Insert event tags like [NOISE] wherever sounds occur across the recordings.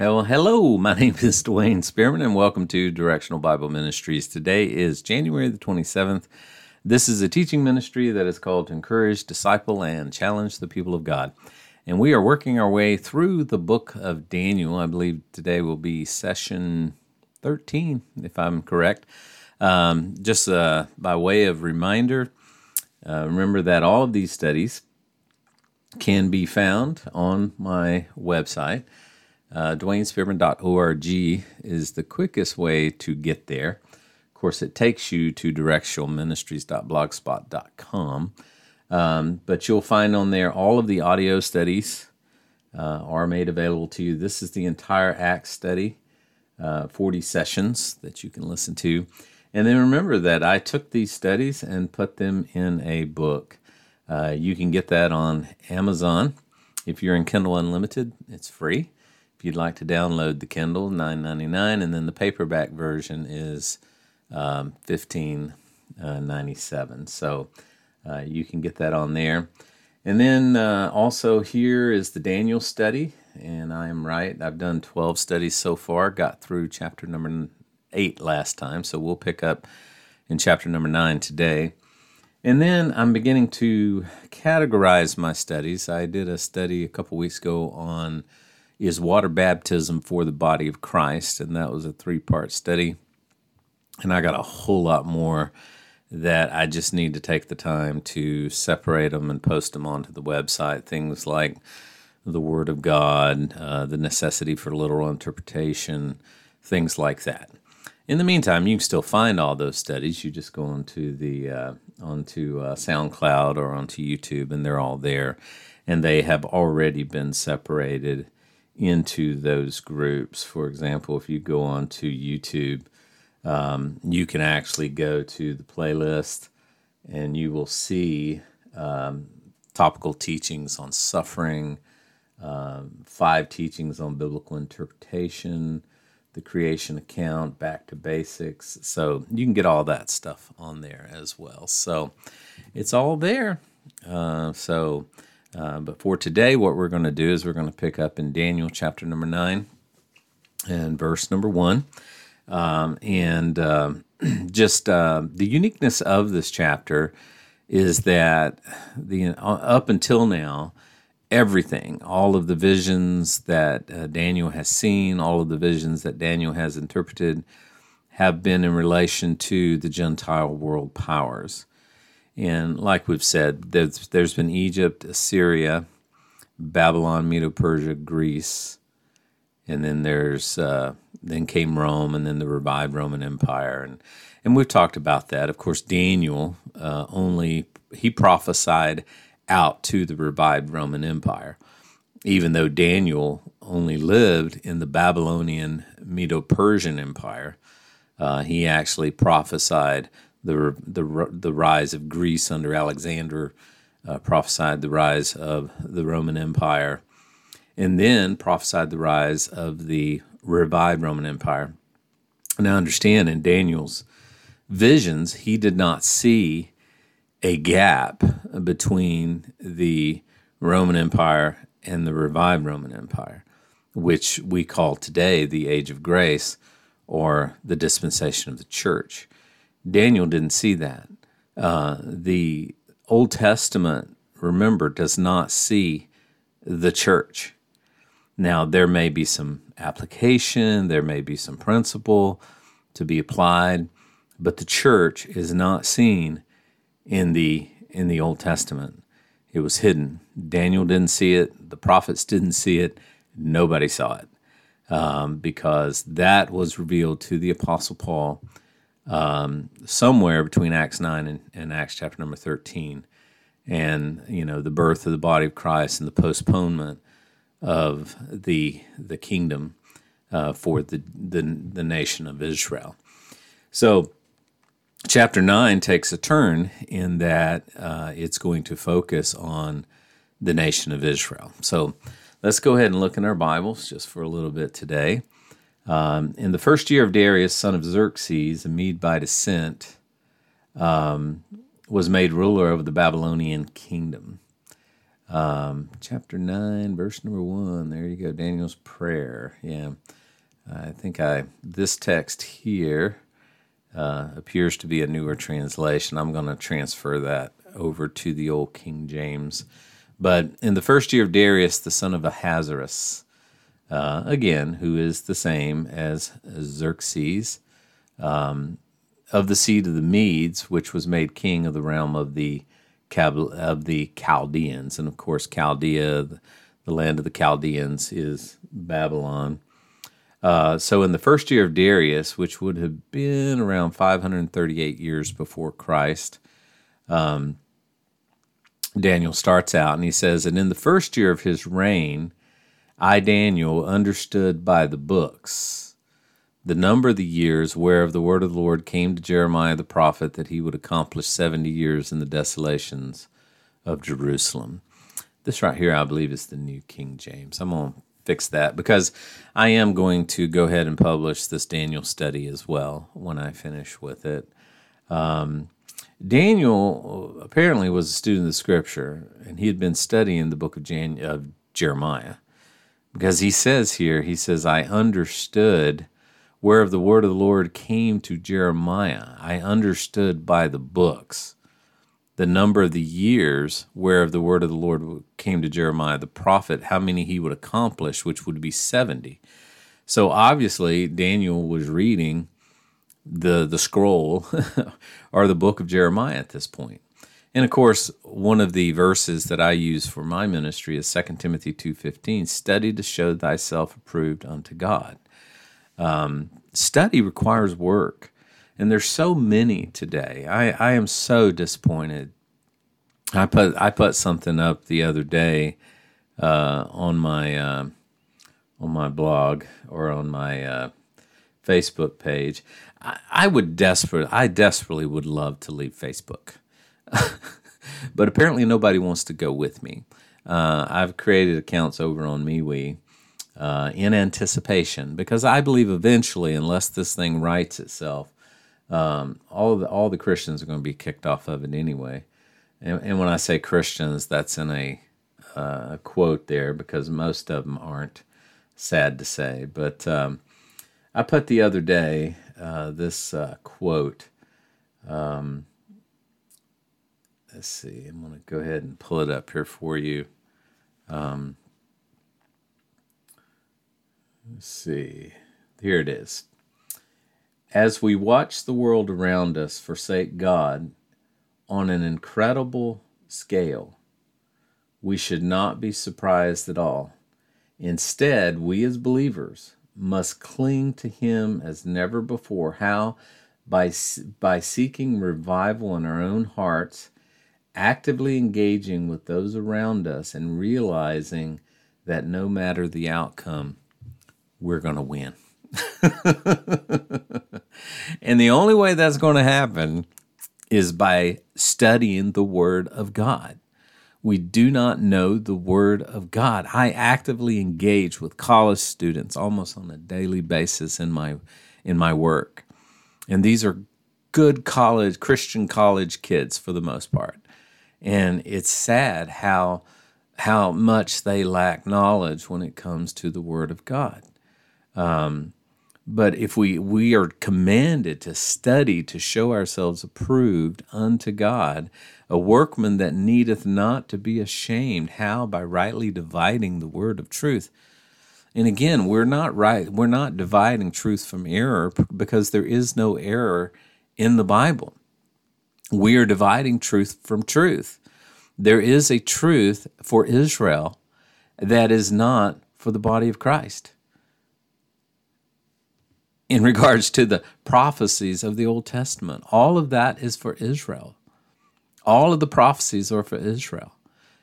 Well, hello. My [LAUGHS] name is Dwayne Spearman, and welcome to Directional Bible Ministries. Today is January the 27th. This is a teaching ministry that is called to encourage, disciple, and challenge the people of God. And we are working our way through the book of Daniel. I believe today will be session 13, if I'm correct. Um, just uh, by way of reminder, uh, remember that all of these studies can be found on my website. Uh, DwayneSpearman.org is the quickest way to get there. Of course, it takes you to directionalministries.blogspot.com. Um, but you'll find on there all of the audio studies uh, are made available to you. This is the entire Acts study, uh, 40 sessions that you can listen to. And then remember that I took these studies and put them in a book. Uh, you can get that on Amazon. If you're in Kindle Unlimited, it's free. If you'd like to download the Kindle, nine ninety nine, and then the paperback version is um, fifteen ninety seven. So uh, you can get that on there. And then uh, also here is the Daniel study, and I am right. I've done 12 studies so far, got through chapter number 8 last time, so we'll pick up in chapter number 9 today. And then I'm beginning to categorize my studies. I did a study a couple weeks ago on is water baptism for the body of Christ, and that was a three part study. And I got a whole lot more that I just need to take the time to separate them and post them onto the website. Things like the Word of God, uh, the necessity for literal interpretation, things like that. In the meantime, you can still find all those studies. You just go onto the uh, onto uh, SoundCloud or onto YouTube, and they're all there, and they have already been separated into those groups. For example, if you go onto YouTube um, you can actually go to the playlist and you will see um, topical teachings on suffering, um, five teachings on biblical interpretation, the creation account, back to basics. So you can get all that stuff on there as well. So it's all there. Uh, so, uh, but for today, what we're going to do is we're going to pick up in Daniel chapter number nine and verse number one. Um, and uh, [CLEARS THROAT] just uh, the uniqueness of this chapter is that the uh, up until now, everything, all of the visions that uh, Daniel has seen, all of the visions that Daniel has interpreted, have been in relation to the Gentile world powers. And like we've said, there's, there's been Egypt, Assyria, Babylon, Medo Persia, Greece, and then there's uh, then came Rome, and then the revived Roman Empire, and and we've talked about that. Of course, Daniel uh, only he prophesied out to the revived Roman Empire, even though Daniel only lived in the Babylonian Medo-Persian Empire. Uh, he actually prophesied the the the rise of Greece under Alexander, uh, prophesied the rise of the Roman Empire, and then prophesied the rise of the revived Roman Empire. Now, understand in Daniel's visions, he did not see a gap between the Roman Empire and the revived Roman Empire, which we call today the Age of Grace or the dispensation of the church. Daniel didn't see that. Uh, the Old Testament, remember, does not see the church. Now, there may be some application, there may be some principle to be applied, but the church is not seen in the in the Old Testament. It was hidden. Daniel didn't see it. The prophets didn't see it. Nobody saw it um, because that was revealed to the Apostle Paul um, somewhere between Acts nine and, and Acts chapter number thirteen, and you know the birth of the body of Christ and the postponement of the the kingdom uh, for the, the the nation of Israel. So, chapter nine takes a turn in that uh, it's going to focus on the nation of Israel. So, let's go ahead and look in our Bibles just for a little bit today. Um, in the first year of Darius, son of Xerxes, a Mede by descent, um, was made ruler over the Babylonian kingdom. Um, chapter 9, verse number 1. There you go. Daniel's prayer. Yeah. I think I this text here uh, appears to be a newer translation. I'm going to transfer that over to the old King James. But in the first year of Darius, the son of Ahasuerus, uh, again, who is the same as Xerxes, um, of the seed of the Medes, which was made king of the realm of the of the Chaldeans, and of course, Chaldea, the land of the Chaldeans, is Babylon. Uh, so, in the first year of Darius, which would have been around 538 years before Christ, um, Daniel starts out and he says, And in the first year of his reign, I, Daniel, understood by the books the number of the years whereof the word of the Lord came to Jeremiah the prophet that he would accomplish 70 years in the desolations of Jerusalem. This right here, I believe, is the New King James. I'm going to fix that because I am going to go ahead and publish this Daniel study as well when I finish with it. Um, Daniel apparently was a student of the scripture, and he had been studying the book of, Jan- of Jeremiah because he says here, he says, I understood whereof the word of the Lord came to Jeremiah. I understood by the books the number of the years whereof the word of the Lord came to Jeremiah the prophet, how many he would accomplish, which would be 70. So obviously, Daniel was reading the the scroll [LAUGHS] or the book of Jeremiah at this point. And of course, one of the verses that I use for my ministry is 2 Timothy 2:15, study to show thyself approved unto God. Um, study requires work, and there's so many today. I, I am so disappointed. I put I put something up the other day uh, on my uh, on my blog or on my uh, Facebook page. I, I would desperate I desperately would love to leave Facebook, [LAUGHS] but apparently nobody wants to go with me. Uh, I've created accounts over on MeWe uh, in anticipation because I believe eventually, unless this thing rights itself, um, all the all the Christians are going to be kicked off of it anyway. And, and when I say Christians, that's in a uh, quote there because most of them aren't. Sad to say, but um, I put the other day uh, this uh, quote. Um, let's see. I'm going to go ahead and pull it up here for you. Um, Let's see. Here it is. As we watch the world around us forsake God on an incredible scale, we should not be surprised at all. Instead, we as believers must cling to Him as never before. How? By, by seeking revival in our own hearts, actively engaging with those around us, and realizing that no matter the outcome, we're going to win. [LAUGHS] and the only way that's going to happen is by studying the Word of God. We do not know the Word of God. I actively engage with college students almost on a daily basis in my in my work. And these are good college Christian college kids for the most part. And it's sad how how much they lack knowledge when it comes to the Word of God. Um, but if we we are commanded to study to show ourselves approved unto God, a workman that needeth not to be ashamed, how by rightly dividing the word of truth. And again, we're not right we're not dividing truth from error because there is no error in the Bible. We are dividing truth from truth. There is a truth for Israel that is not for the body of Christ in [LAUGHS] regards to the prophecies of the Old Testament. All of that is for Israel. All of the prophecies are for Israel.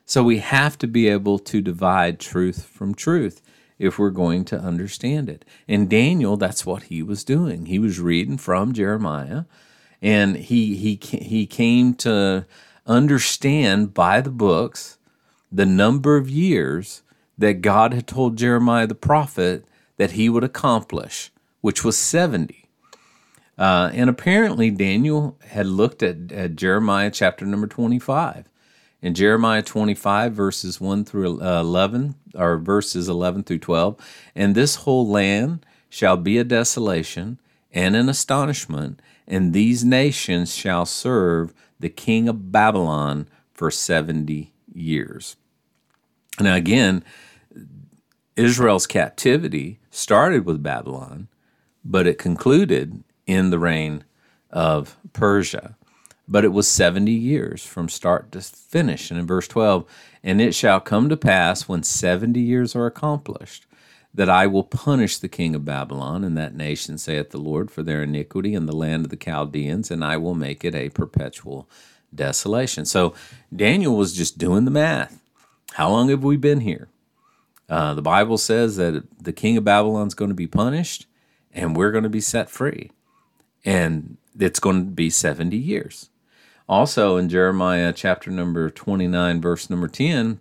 So we have to be able to divide truth from truth if we're going to understand it. And Daniel, that's what he was doing. He was reading from Jeremiah and he he he came to understand by the books the number of years that God had told Jeremiah the prophet that he would accomplish which was 70. Uh, and apparently, Daniel had looked at, at Jeremiah chapter number 25. In Jeremiah 25, verses 1 through uh, 11, or verses 11 through 12, and this whole land shall be a desolation and an astonishment, and these nations shall serve the king of Babylon for 70 years. Now, again, Israel's captivity started with Babylon, but it concluded in the reign of Persia. But it was 70 years from start to finish. And in verse 12, and it shall come to pass when 70 years are accomplished that I will punish the king of Babylon and that nation, saith the Lord, for their iniquity in the land of the Chaldeans, and I will make it a perpetual desolation. So Daniel was just doing the math. How long have we been here? Uh, the Bible says that the king of Babylon is going to be punished and we're going to be set free. And it's going to be 70 years. Also in Jeremiah chapter number 29, verse number 10,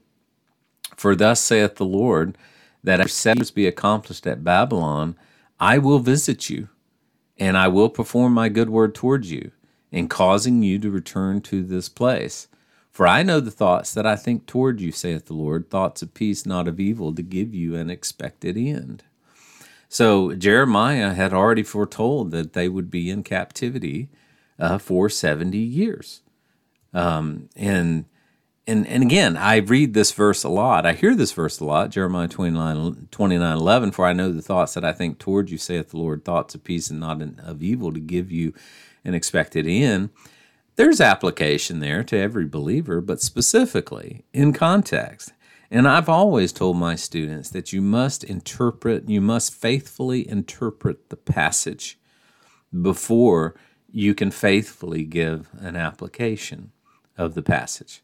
for thus saith the Lord, that after seven be accomplished at Babylon, I will visit you, and I will perform my good word towards you, in causing you to return to this place. For I know the thoughts that I think toward you, saith the Lord, thoughts of peace, not of evil, to give you an expected end. So Jeremiah had already foretold that they would be in captivity uh, for 70 years. Um, and and and again, I read this verse a lot. I hear this verse a lot, Jeremiah 29, 29 11, for I know the thoughts that I think toward you, saith the Lord, thoughts of peace and not of evil, to give you an expected end. There's application there to every believer, but specifically in context. And I've always told my students that you must interpret, you must faithfully interpret the passage before you can faithfully give an application of the passage.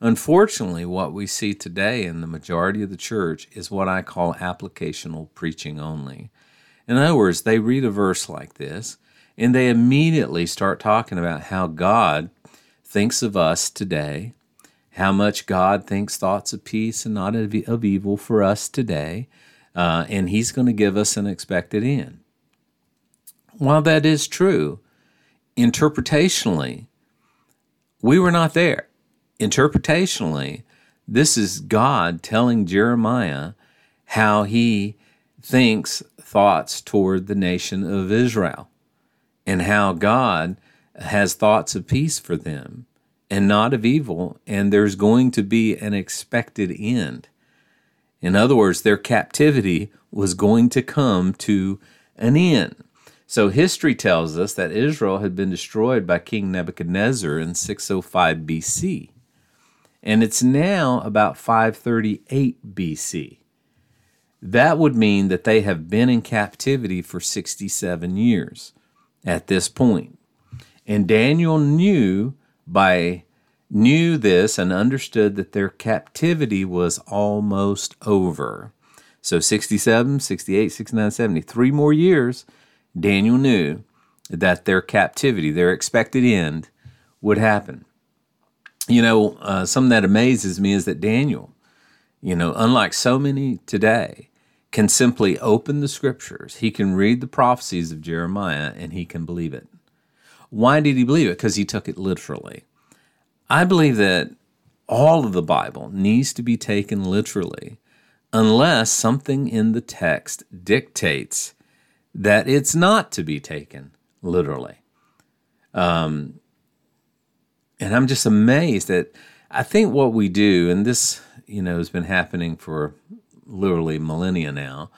Unfortunately, what we see today in the majority of the church is what I call applicational preaching only. In other words, they read a verse like this and they immediately start talking about how God thinks of us today, how much God thinks thoughts of peace and not of evil for us today, uh, and He's going to give us an expected end. While that is true, interpretationally, we were not there interpretationally, this is God telling Jeremiah how he thinks thoughts toward the nation of Israel and how God has thoughts of peace for them and not of evil, and there's going to be an expected end. In other words, their captivity was going to come to an end. So history tells us that Israel had been destroyed by King Nebuchadnezzar in 605 BC and it's now about 538 BC. That would mean that they have been in captivity for 67 years at this point. And Daniel knew by knew this and understood that their captivity was almost over. So 67, 68, 69, 70, three more years, Daniel knew that their captivity, their expected end, would happen you know, uh, something that amazes me is that Daniel, you know, unlike so many today, can simply open the scriptures. He can read the prophecies of Jeremiah and he can believe it. Why did he believe it? Because he took it literally. I believe that all of the Bible needs to be taken literally unless something in the text dictates that it's not to be taken literally. Um, and I'm just amazed that I think what we do, and this you know has been happening for literally millennia now,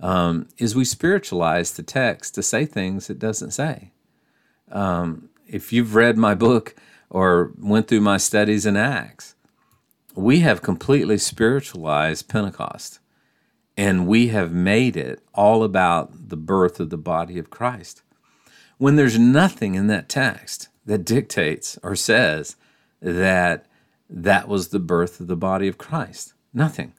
um, is we spiritualize the text to say things it doesn't say. Um, if you've read my book or went through my studies in Acts, we have completely spiritualized Pentecost. And we have made it all about the birth of the body of Christ. When there's nothing in that text that dictates or says that that was the birth of the body of Christ. Nothing.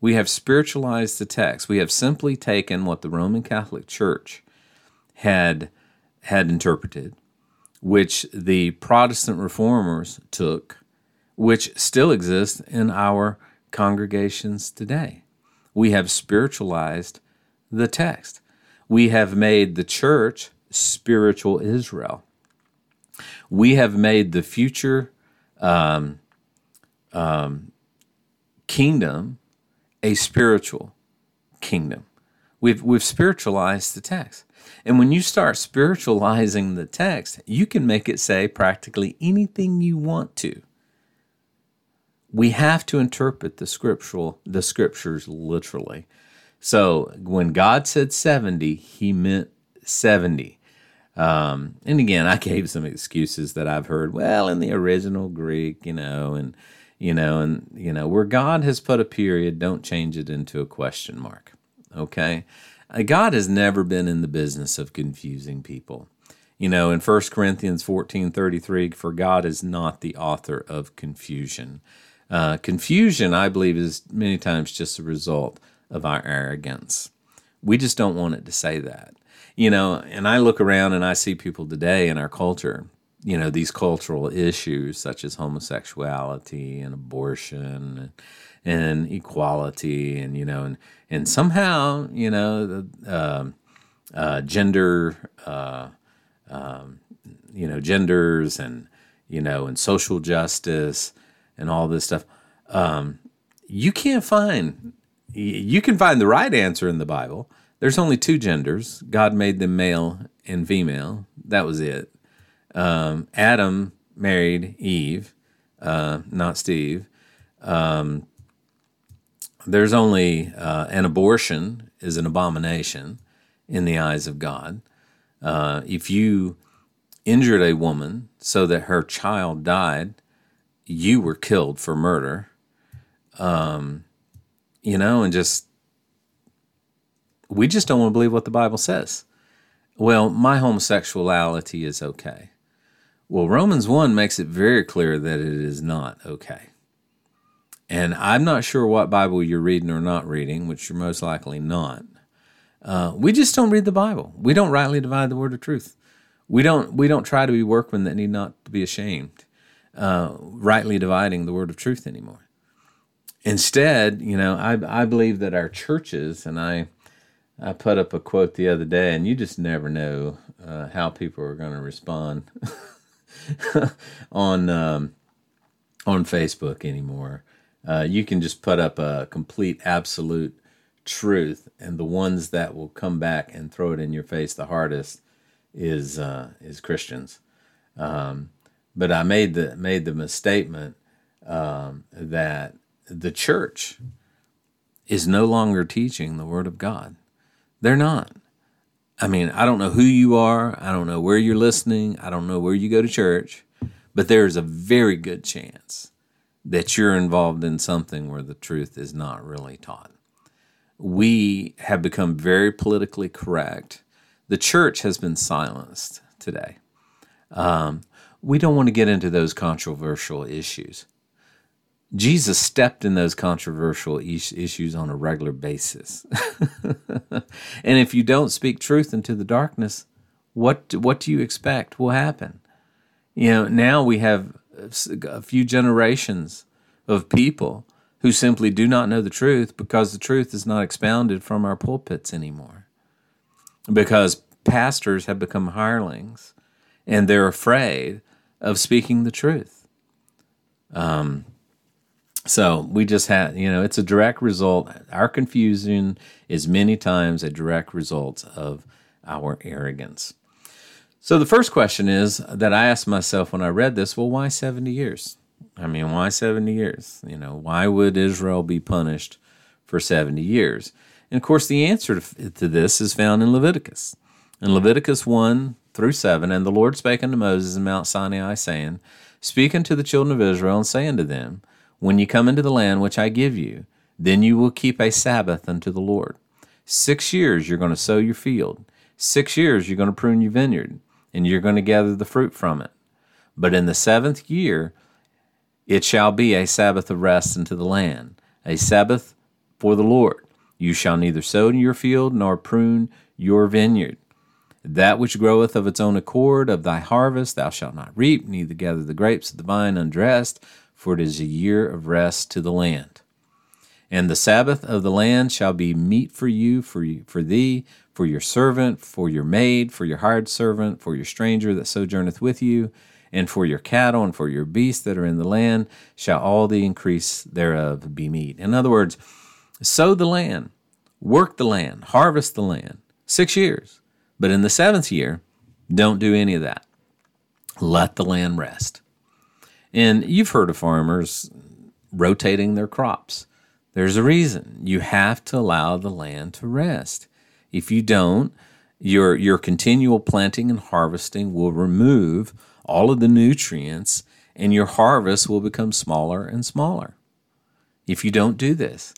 We have spiritualized the text. We have simply taken what the Roman Catholic Church had had interpreted, which the Protestant reformers took, which still exists in our congregations today. We have spiritualized the text. We have made the church spiritual Israel we have made the future um, um, kingdom a spiritual kingdom. We've we've spiritualized the text. And when you start spiritualizing the text, you can make it say practically anything you want to. We have to interpret the scriptural the scriptures literally. So when God said 70, he meant 70. Um, and again, I gave some excuses that I've heard. Well, in the original Greek, you know, and you know, and you know, where God has put a period, don't change it into a question mark. Okay, uh, God has never been in the business of confusing people. You know, in 1 Corinthians 14 33, for God is not the author of confusion. Uh, confusion, I believe, is many times just a result of our arrogance. We just don't want it to say that you know, and I look around and I see people today in our culture, you know, these cultural issues such as homosexuality and abortion and, and equality and, you know, and, and somehow, you know, uh, uh, gender, uh, um, you know, genders and, you know, and social justice and all this stuff. Um, you can't find, you can find the right answer in the Bible, there's only two genders. God made them male and female. That was it. Um, Adam married Eve, uh, not Steve. Um, there's only uh, an abortion is an abomination in the eyes of God. Uh, if you injured a woman so that her child died, you were killed for murder. Um, you know, and just we just don't want to believe what the Bible says. Well, my homosexuality is okay. Well, Romans 1 makes it very clear that it is not okay. And I'm not sure what Bible you're reading or not reading, which you're most likely not. Uh, we just don't read the Bible. We don't rightly divide the word of truth. We don't we don't try to be workmen that need not to be ashamed, uh, rightly dividing the word of truth anymore. Instead, you know, I I believe that our churches, and I I put up a quote the other day, and you just never know uh, how people are going to respond [LAUGHS] on um, on Facebook anymore. Uh, you can just put up a complete absolute truth, and the ones that will come back and throw it in your face the hardest is uh, is Christians. Um, but I made the made the misstatement um, that the church is no longer teaching the Word of God. They're not. I mean, I don't know who you are. I don't know where you're listening. I don't know where you go to church, but there is a very good chance that you're involved in something where the truth is not really taught. We have become very politically correct. The church has been silenced today. Um, we don't want to get into those controversial issues. Jesus stepped in those controversial issues on a regular basis. [LAUGHS] and if you don't speak truth into the darkness, what what do you expect will happen? You know, now we have a few generations of people who simply do not know the truth because the truth is not expounded from our pulpits anymore. Because pastors have become hirelings and they're afraid of speaking the truth. Um, so we just had, you know, it's a direct result. Our confusion is many times a direct result of our arrogance. So the first question is that I asked myself when I read this well, why 70 years? I mean, why 70 years? You know, why would Israel be punished for 70 years? And of course, the answer to this is found in Leviticus. In Leviticus 1 through 7, and the Lord spake unto Moses in Mount Sinai, saying, Speak unto the children of Israel, and say unto them, when you come into the land which I give you, then you will keep a Sabbath unto the Lord. Six years you're going to sow your field. Six years you're going to prune your vineyard, and you're going to gather the fruit from it. But in the seventh year it shall be a Sabbath of rest unto the land, a Sabbath for the Lord. You shall neither sow in your field nor prune your vineyard. That which groweth of its own accord of thy harvest thou shalt not reap, neither gather the grapes of the vine undressed for it is a year of rest to the land. And the Sabbath of the land shall be meat for you, for, you, for thee, for your servant, for your maid, for your hired servant, for your stranger that sojourneth with you, and for your cattle and for your beasts that are in the land shall all the increase thereof be meat. In other words, sow the land, work the land, harvest the land, six years. But in the seventh year, don't do any of that. Let the land rest. And you've heard of farmers rotating their crops. There's a reason. You have to allow the land to rest. If you don't, your your continual planting and harvesting will remove all of the nutrients and your harvest will become smaller and smaller if you don't do this.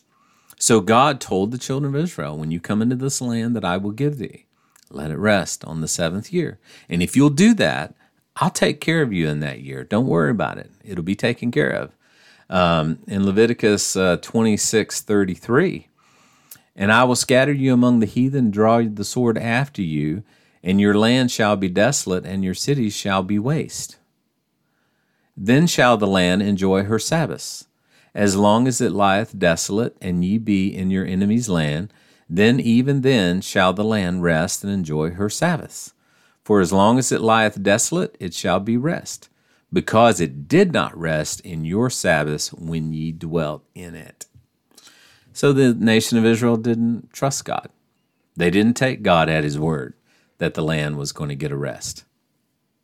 So God told the children of Israel, when you come into this land that I will give thee, let it rest on the seventh year. And if you'll do that, I'll take care of you in that year. Don't worry about it. It'll be taken care of. Um, in Leviticus uh, 26 33, and I will scatter you among the heathen, draw the sword after you, and your land shall be desolate, and your cities shall be waste. Then shall the land enjoy her Sabbaths. As long as it lieth desolate, and ye be in your enemy's land, then even then shall the land rest and enjoy her Sabbaths. For as long as it lieth desolate, it shall be rest, because it did not rest in your Sabbaths when ye dwelt in it. So the nation of Israel didn't trust God. They didn't take God at his word that the land was going to get a rest.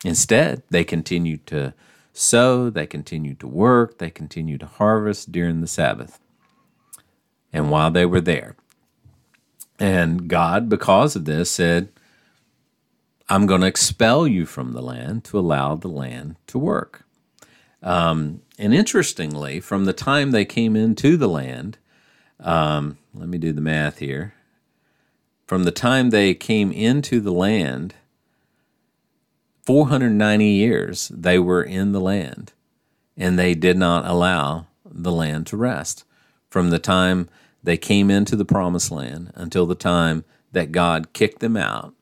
Instead, they continued to sow, they continued to work, they continued to harvest during the Sabbath. And while they were there, and God, because of this, said, I'm going to expel you from the land to allow the land to work. Um, and interestingly, from the time they came into the land, um, let me do the math here. From the time they came into the land, 490 years they were in the land, and they did not allow the land to rest. From the time they came into the promised land until the time that God kicked them out,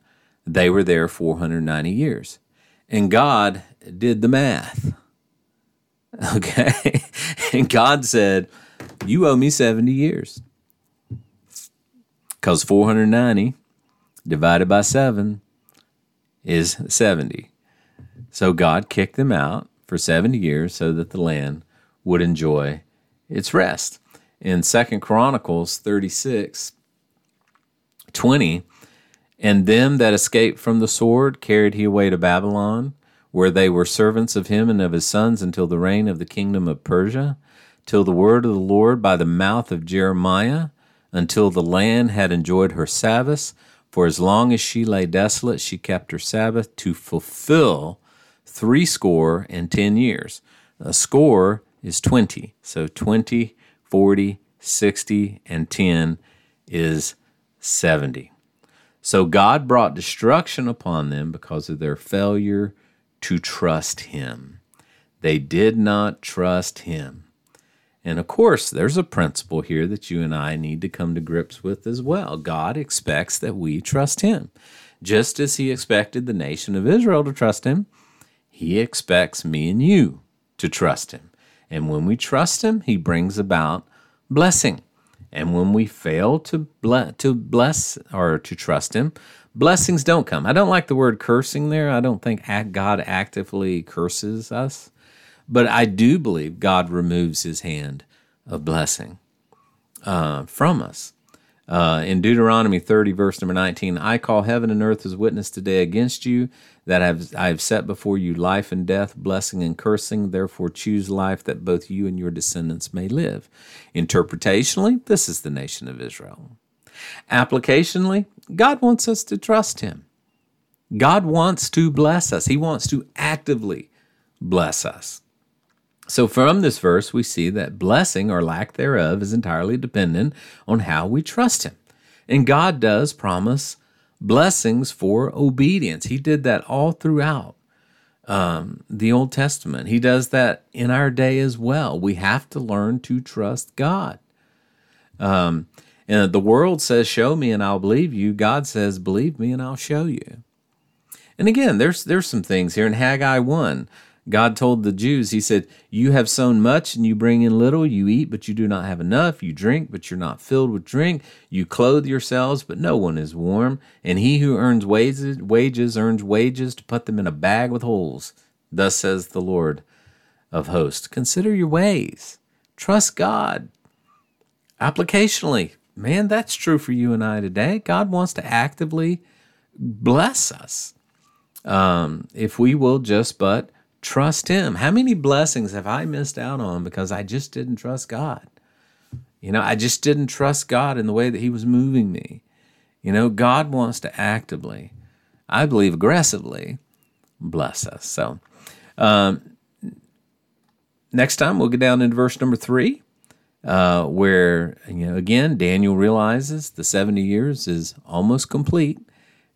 they were there 490 years. And God did the math. [LAUGHS] Okay? and God said, you owe me 70 years. Because 490 divided by 7 is 70. So God kicked them out for 70 years so that the land would enjoy its rest. In Second Chronicles 36 20, and them that escaped from the sword carried he away to Babylon, where they were servants of him and of his sons until the reign of the kingdom of Persia till the word of the Lord by the mouth of Jeremiah, until the land had enjoyed her Sabbaths. For as long as she lay desolate, she kept her Sabbath to fulfill threescore and ten years. A score is 20. So 20, 40, 60, and 10 is 70. So God brought destruction upon them because of their failure to trust Him. They did not trust Him. And of course, there's a principle here that you and I need to come to grips with as well. God expects that we trust Him. Just as He expected the nation of Israel to trust Him, He expects me and you to trust Him. And when we trust Him, He brings about blessing. And when we fail to to bless or to trust Him, blessings don't come. I don't like the word cursing there. I don't think God actively curses us. But I do believe God removes his hand of blessing uh, from us. Uh, in Deuteronomy 30, verse number 19, I call heaven and earth as witness today against you that I have, I have set before you life and death, blessing and cursing. Therefore, choose life that both you and your descendants may live. Interpretationally, this is the nation of Israel. Applicationally, God wants us to trust Him. God wants to bless us, He wants to actively bless us. So, from this verse, we see that blessing or lack thereof is entirely dependent on how we trust Him. And God does promise blessings for obedience. He did that all throughout um, the Old Testament. He does that in our day as well. We have to learn to trust God. Um, and the world says, Show me and I'll believe you. God says, Believe me and I'll show you. And again, there's there's some things here in Haggai 1 God told the Jews, He said, You have sown much and you bring in little. You eat, but you do not have enough. You drink, but you're not filled with drink. You clothe yourselves, but no one is warm. And he who earns wages, wages earns wages to put them in a bag with holes. Thus says the Lord of hosts. Consider your ways. Trust God. Applicationally, man, that's true for you and I today. God wants to actively bless us um, if we will just but trust Him. How many blessings have I missed out on because I just didn't trust God? You know, I just didn't trust God in the way that He was moving me. You know, God wants to actively, I believe aggressively, bless us. So, um, next time we'll get down into verse number three, uh, where, you know, again, Daniel realizes the 70 years is almost complete.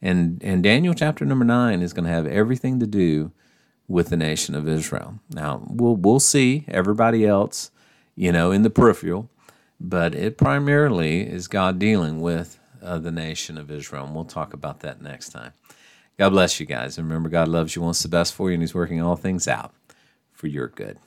And, and Daniel chapter number nine is going to have everything to do with the nation of Israel. Now, we'll, we'll see everybody else, you know, in the peripheral, but it primarily is God dealing with uh, the nation of Israel. And we'll talk about that next time. God bless you guys. And remember, God loves you, wants the best for you, and He's working all things out for your good.